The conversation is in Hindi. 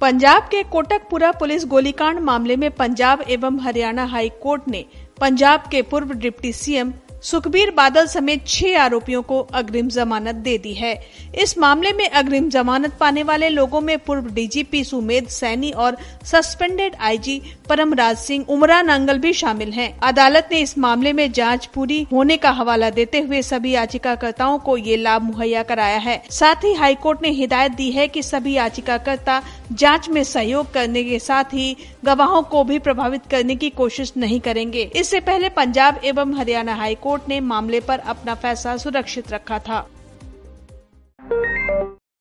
पंजाब के कोटकपुरा पुलिस गोलीकांड मामले में पंजाब एवं हरियाणा हाई कोर्ट ने पंजाब के पूर्व डिप्टी सीएम सुखबीर बादल समेत छह आरोपियों को अग्रिम जमानत दे दी है। इस मामले में अग्रिम जमानत पाने वाले लोगों में पूर्व डीजीपी सुमेध सैनी और सस्पेंडेड आईजी परमराज सिंह उमरा नांगल भी शामिल हैं। अदालत ने इस मामले में जाँच पूरी होने का हवाला देते हुए सभी याचिकाकर्ताओं को ये लाभ मुहैया कराया है। साथ ही हाईकोर्ट ने हिदायत दी है की सभी याचिकाकर्ता जाँच में सहयोग करने के साथ ही गवाहों को भी प्रभावित करने की कोशिश नहीं करेंगे। इससे पहले पंजाब एवं हरियाणा हाईकोर्ट ने मामले पर अपना फैसला सुरक्षित रखा था।